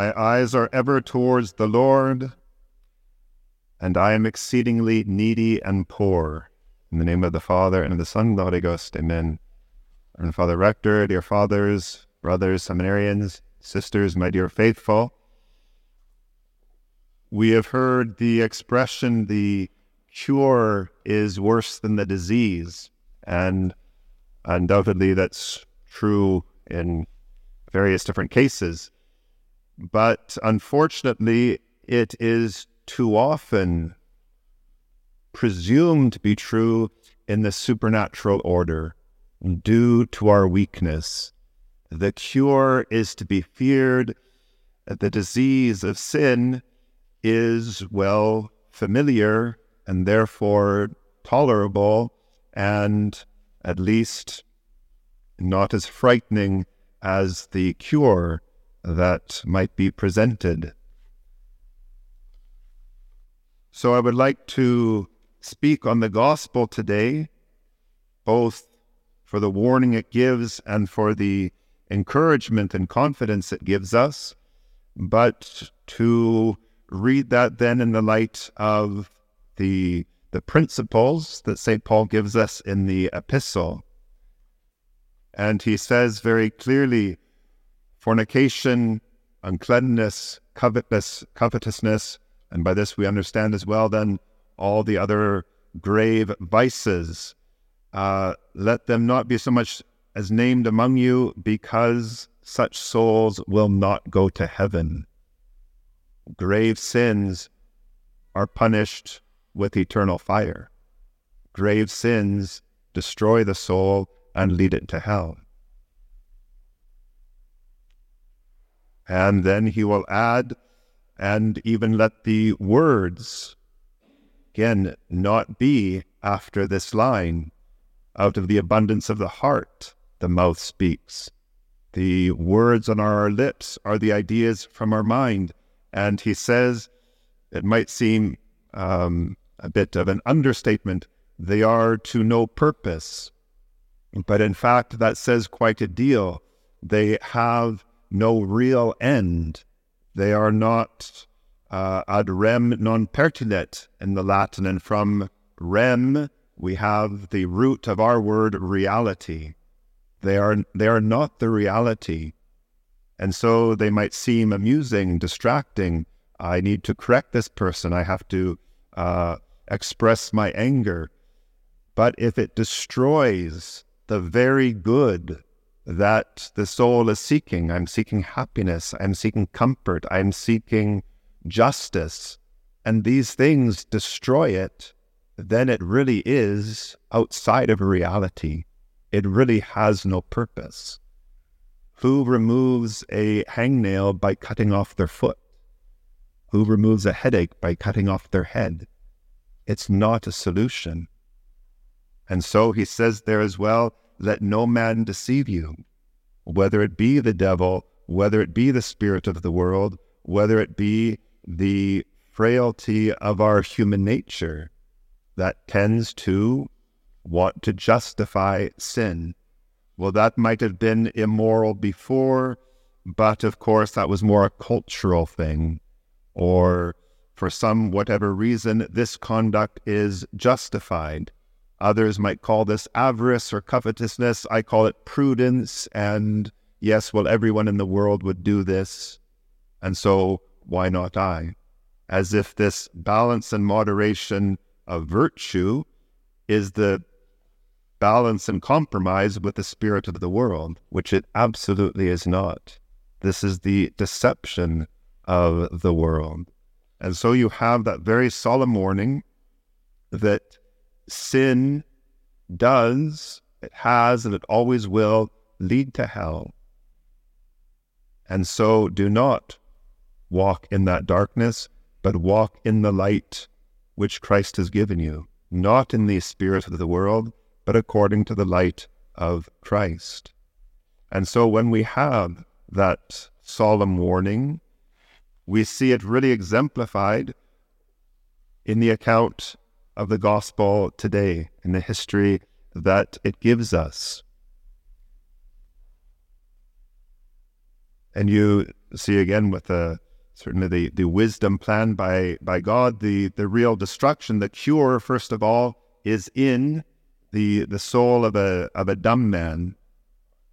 My eyes are ever towards the Lord, and I am exceedingly needy and poor. In the name of the Father, and of the Son, and the Holy Ghost, amen. And Father Rector, dear fathers, brothers, seminarians, sisters, my dear faithful, we have heard the expression, the cure is worse than the disease. And undoubtedly, that's true in various different cases. But unfortunately, it is too often presumed to be true in the supernatural order due to our weakness. The cure is to be feared. The disease of sin is, well, familiar and therefore tolerable and at least not as frightening as the cure that might be presented. So I would like to speak on the gospel today, both for the warning it gives and for the encouragement and confidence it gives us, but to read that then in the light of the the principles that St. Paul gives us in the epistle. And he says very clearly fornication, uncleanness, covetousness, covetousness, and by this we understand as well then all the other grave vices. Uh, let them not be so much as named among you, because such souls will not go to heaven grave sins are punished with eternal fire. Grave sins destroy the soul and lead it to hell. And then he will add, and even let the words, again, not be after this line out of the abundance of the heart, the mouth speaks. The words on our lips are the ideas from our mind. And he says, it might seem um, a bit of an understatement, they are to no purpose. But in fact, that says quite a deal. They have no real end. They are not uh, ad rem non pertinet in the Latin. And from rem, we have the root of our word reality. They are, they are not the reality. And so they might seem amusing, distracting. I need to correct this person. I have to uh, express my anger. But if it destroys the very good that the soul is seeking, I'm seeking happiness, I'm seeking comfort, I'm seeking justice, and these things destroy it, then it really is outside of reality. It really has no purpose. Who removes a hangnail by cutting off their foot? Who removes a headache by cutting off their head? It's not a solution. And so he says there as well, let no man deceive you, whether it be the devil, whether it be the spirit of the world, whether it be the frailty of our human nature that tends to want to justify sin well, that might have been immoral before, but of course, that was more a cultural thing. Or for some whatever reason, this conduct is justified. Others might call this avarice or covetousness. I call it prudence. And yes, well, everyone in the world would do this. And so why not I? As if this balance and moderation of virtue is the balance and compromise with the spirit of the world, which it absolutely is not. This is the deception of the world. And so you have that very solemn warning that sin does, it has, and it always will lead to hell. And so do not walk in that darkness, but walk in the light which Christ has given you, not in the spirit of the world, but according to the light of Christ. And so when we have that solemn warning, we see it really exemplified in the account of the gospel today, and the history that it gives us. And you see again with the certainly the, the wisdom planned by, by God, the, the real destruction, the cure, first of all, is in the, the soul of a, of a dumb man.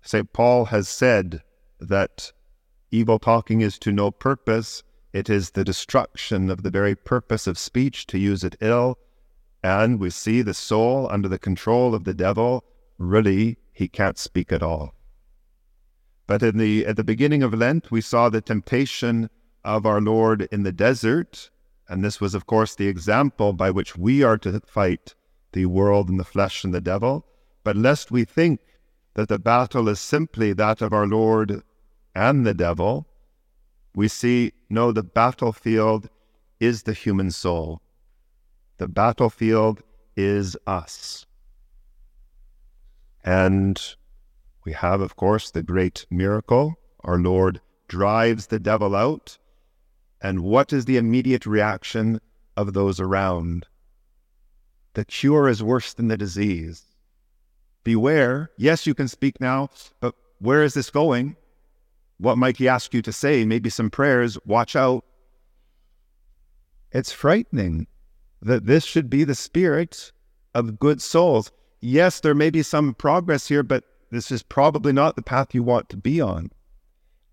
St. Paul has said that evil talking is to no purpose. It is the destruction of the very purpose of speech to use it ill. And we see the soul under the control of the devil. Really, he can't speak at all. But in the at the beginning of Lent, we saw the temptation of our Lord in the desert, and this was, of course, the example by which we are to fight the world and the flesh and the devil. But lest we think that the battle is simply that of our Lord and the devil, we see no, the battlefield is the human soul. The battlefield is us. And we have, of course, the great miracle. Our Lord drives the devil out. And what is the immediate reaction of those around? The cure is worse than the disease. Beware. Yes, you can speak now, but where is this going? What might he ask you to say? Maybe some prayers. Watch out. It's frightening that this should be the spirit of good souls. Yes, there may be some progress here, but this is probably not the path you want to be on.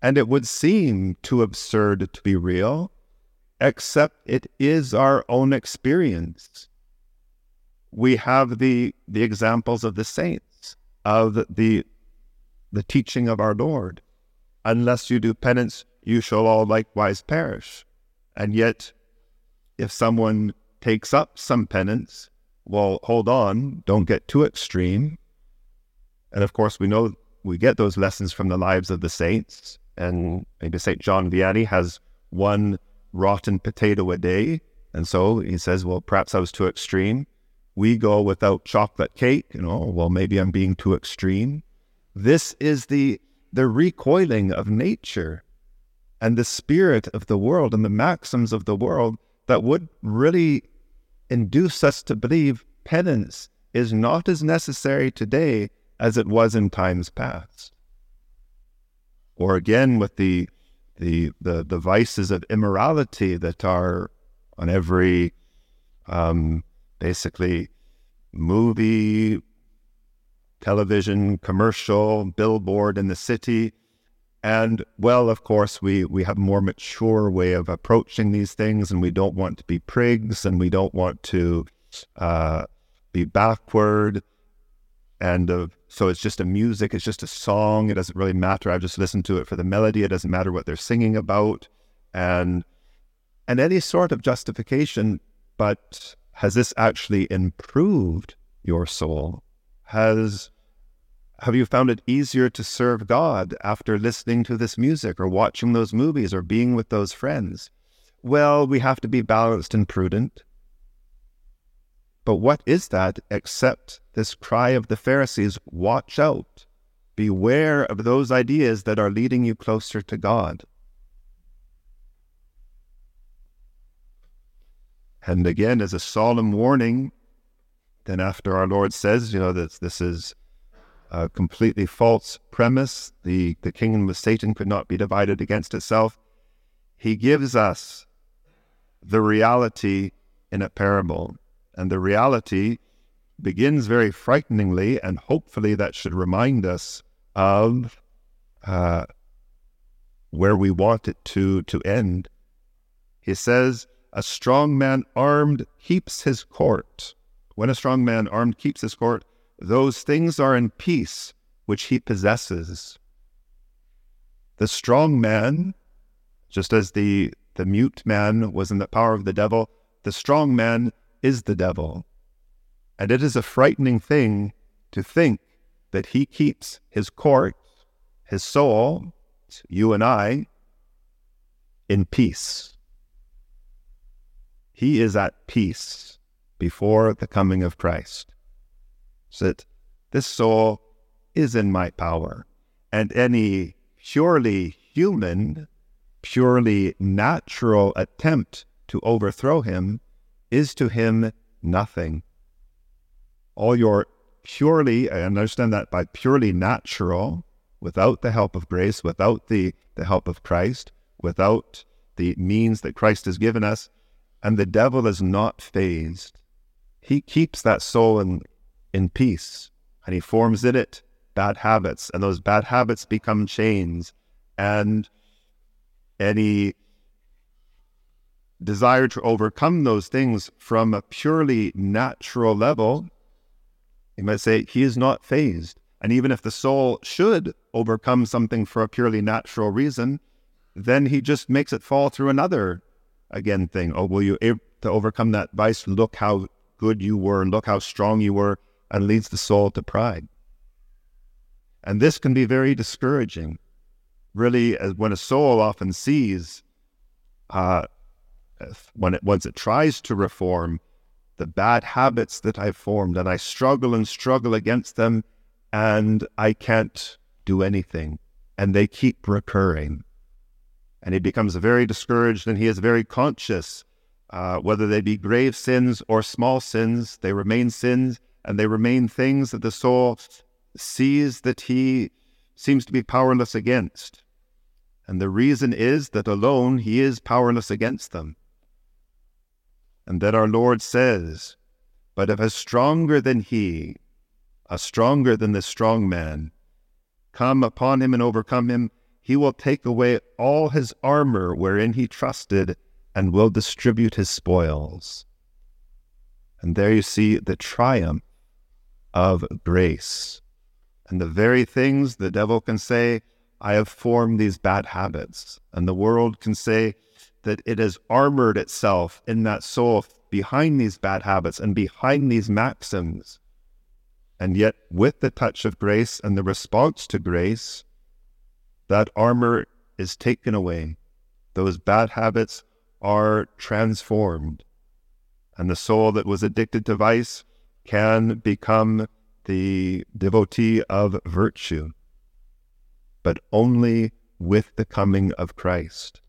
And it would seem too absurd to be real, except it is our own experience. We have the, the examples of the saints, of the, the teaching of our Lord. Unless you do penance, you shall all likewise perish. And yet, if someone takes up some penance, well, hold on, don't get too extreme. And of course, we know we get those lessons from the lives of the saints. And maybe St. John Vianney has one rotten potato a day. And so he says, well, perhaps I was too extreme. We go without chocolate cake, you know, well, maybe I'm being too extreme. This is the, the recoiling of nature and the spirit of the world and the maxims of the world that would really induce us to believe penance is not as necessary today as it was in times past. Or again, with the the the, the vices of immorality that are on every um, basically movie, television, commercial, billboard in the city. And well, of course, we, we have more mature way of approaching these things, and we don't want to be prigs, and we don't want to uh, be backward. And uh, so it's just a music, it's just a song. It doesn't really matter. I've just listened to it for the melody. It doesn't matter what they're singing about. And and any sort of justification, but has this actually improved your soul? Has have you found it easier to serve God after listening to this music or watching those movies or being with those friends? Well, we have to be balanced and prudent. But what is that except this cry of the Pharisees watch out, beware of those ideas that are leading you closer to God? And again, as a solemn warning, then after our Lord says, you know, that this is a completely false premise, the, the kingdom of Satan could not be divided against itself, he gives us the reality in a parable. And the reality begins very frighteningly, and hopefully that should remind us of uh, where we want it to, to end. He says, A strong man armed keeps his court. When a strong man armed keeps his court, those things are in peace which he possesses. The strong man, just as the, the mute man was in the power of the devil, the strong man is the devil. And it is a frightening thing to think that he keeps his court, his soul, you and I, in peace. He is at peace before the coming of Christ. That this soul is in my power, and any purely human, purely natural attempt to overthrow him is to him nothing. All your purely, I understand that by purely natural, without the help of grace, without the, the help of Christ, without the means that Christ has given us, and the devil is not fazed. He keeps that soul in, in peace, and he forms in it bad habits, and those bad habits become chains, and any desire to overcome those things from a purely natural level, you might say he is not fazed. And even if the soul should overcome something for a purely natural reason, then he just makes it fall through another again thing. Oh, will you to overcome that vice? Look how good you were, and look how strong you were, and leads the soul to pride. And this can be very discouraging. Really, as when a soul often sees, uh, when it once it tries to reform, the bad habits that I've formed, and I struggle and struggle against them, and I can't do anything, and they keep recurring. And he becomes very discouraged, and he is very conscious, uh, whether they be grave sins or small sins, they remain sins, and they remain things that the soul sees that he seems to be powerless against. And the reason is that alone he is powerless against them and that our Lord says, But if a stronger than he, a stronger than the strong man, come upon him and overcome him, he will take away all his armor wherein he trusted and will distribute his spoils. And there you see the triumph of grace. And the very things the devil can say, I have formed these bad habits. And the world can say, that it has armored itself in that soul behind these bad habits and behind these maxims. And yet, with the touch of grace and the response to grace, that armor is taken away. Those bad habits are transformed. And the soul that was addicted to vice can become the devotee of virtue, but only with the coming of Christ.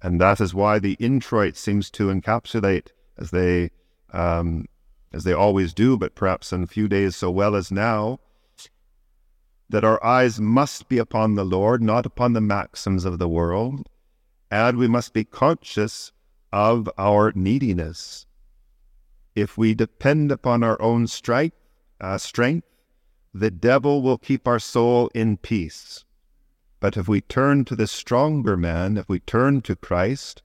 And that is why the introit seems to encapsulate, as they um, as they always do, but perhaps in a few days so well as now, that our eyes must be upon the Lord, not upon the maxims of the world, and we must be conscious of our neediness. If we depend upon our own strength, uh, strength, the devil will keep our soul in peace. But if we turn to the stronger man, if we turn to Christ,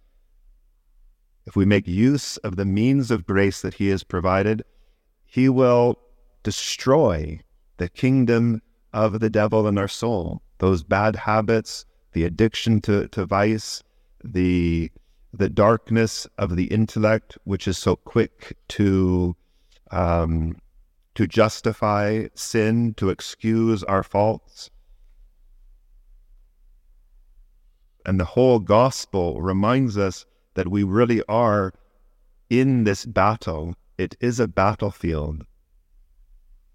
if we make use of the means of grace that he has provided, he will destroy the kingdom of the devil in our soul. Those bad habits, the addiction to, to vice, the the darkness of the intellect, which is so quick to um, to justify sin, to excuse our faults, And the whole gospel reminds us that we really are in this battle. It is a battlefield.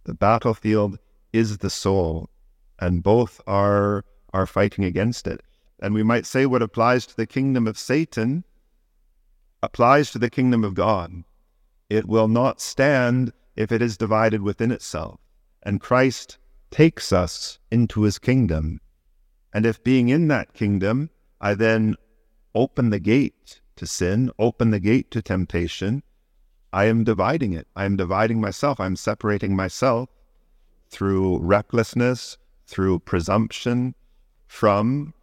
The battlefield is the soul, and both are are fighting against it. And we might say what applies to the kingdom of Satan applies to the kingdom of God. It will not stand if it is divided within itself. And Christ takes us into his kingdom. And if being in that kingdom, I then open the gate to sin, open the gate to temptation. I am dividing it. I am dividing myself. I'm separating myself through recklessness, through presumption from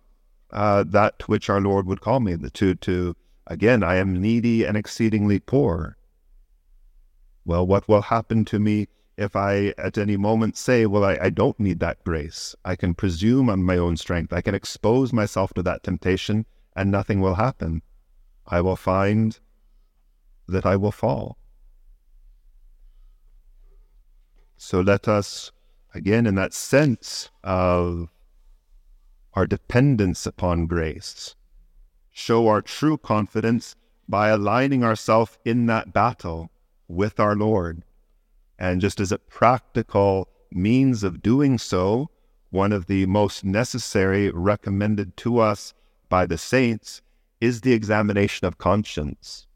uh, that which our Lord would call me. The to to again, I am needy and exceedingly poor. Well, what will happen to me if I at any moment say, well, I, I don't need that grace, I can presume on my own strength, I can expose myself to that temptation, and nothing will happen. I will find that I will fall. So let us, again, in that sense of our dependence upon grace, show our true confidence by aligning ourselves in that battle with our Lord and just as a practical means of doing so, one of the most necessary recommended to us by the saints is the examination of conscience.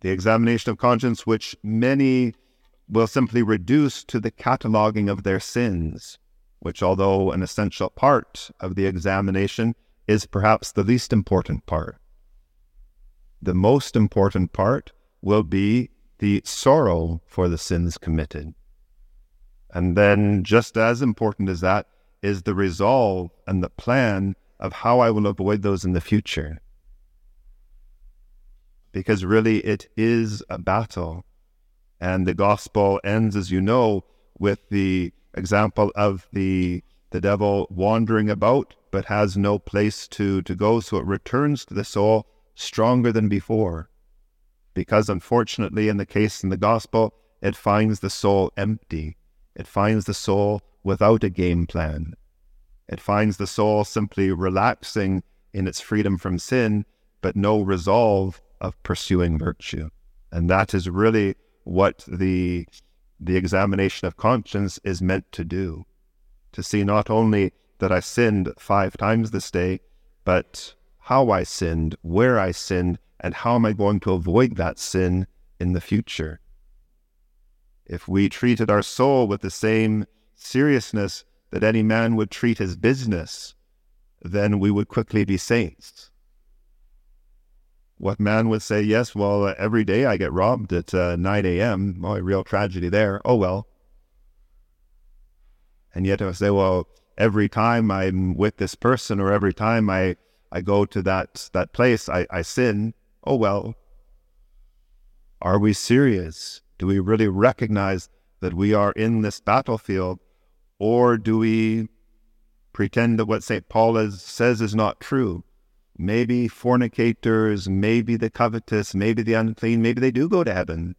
The examination of conscience, which many will simply reduce to the cataloging of their sins, which, although an essential part of the examination, is perhaps the least important part. The most important part will be the sorrow for the sins committed. And then, just as important as that, is the resolve and the plan of how I will avoid those in the future. Because really, it is a battle. And the gospel ends, as you know, with the example of the the devil wandering about but has no place to, to go, so it returns to the soul stronger than before. Because unfortunately, in the case in the gospel, it finds the soul empty. It finds the soul without a game plan. It finds the soul simply relaxing in its freedom from sin, but no resolve of pursuing virtue. And that is really what the, the examination of conscience is meant to do to see not only that I sinned five times this day, but how I sinned, where I sinned, and how am I going to avoid that sin in the future. If we treated our soul with the same seriousness that any man would treat his business, then we would quickly be saints. What man would say, yes, well, uh, every day I get robbed at uh, 9 a.m. Oh, real tragedy there. Oh, well. And yet I say, well, every time I'm with this person or every time I, I go to that, that place, I, I sin. Oh, well. Are we serious? Do we really recognize that we are in this battlefield or do we pretend that what St. Paul is, says is not true? Maybe fornicators, maybe the covetous, maybe the unclean, maybe they do go to heaven.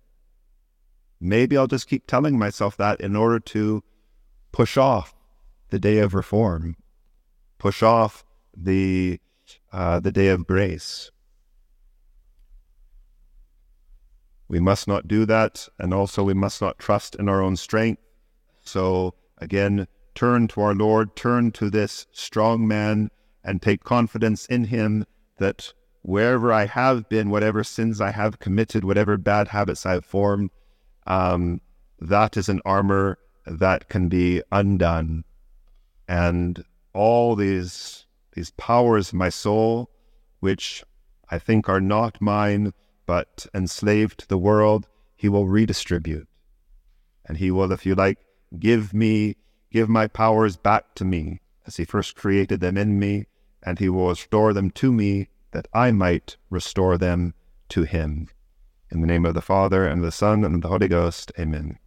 Maybe I'll just keep telling myself that in order to push off the day of reform, push off the uh, the day of grace. We must not do that, and also we must not trust in our own strength. So Again, turn to our Lord, turn to this strong man, and take confidence in him that wherever I have been, whatever sins I have committed, whatever bad habits I have formed, um, that is an armor that can be undone. And all these these powers of my soul, which I think are not mine, but enslaved to the world, he will redistribute. And he will, if you like, Give me, give my powers back to me, as he first created them in me, and he will restore them to me, that I might restore them to him. In the name of the Father, and of the Son, and of the Holy Ghost, amen.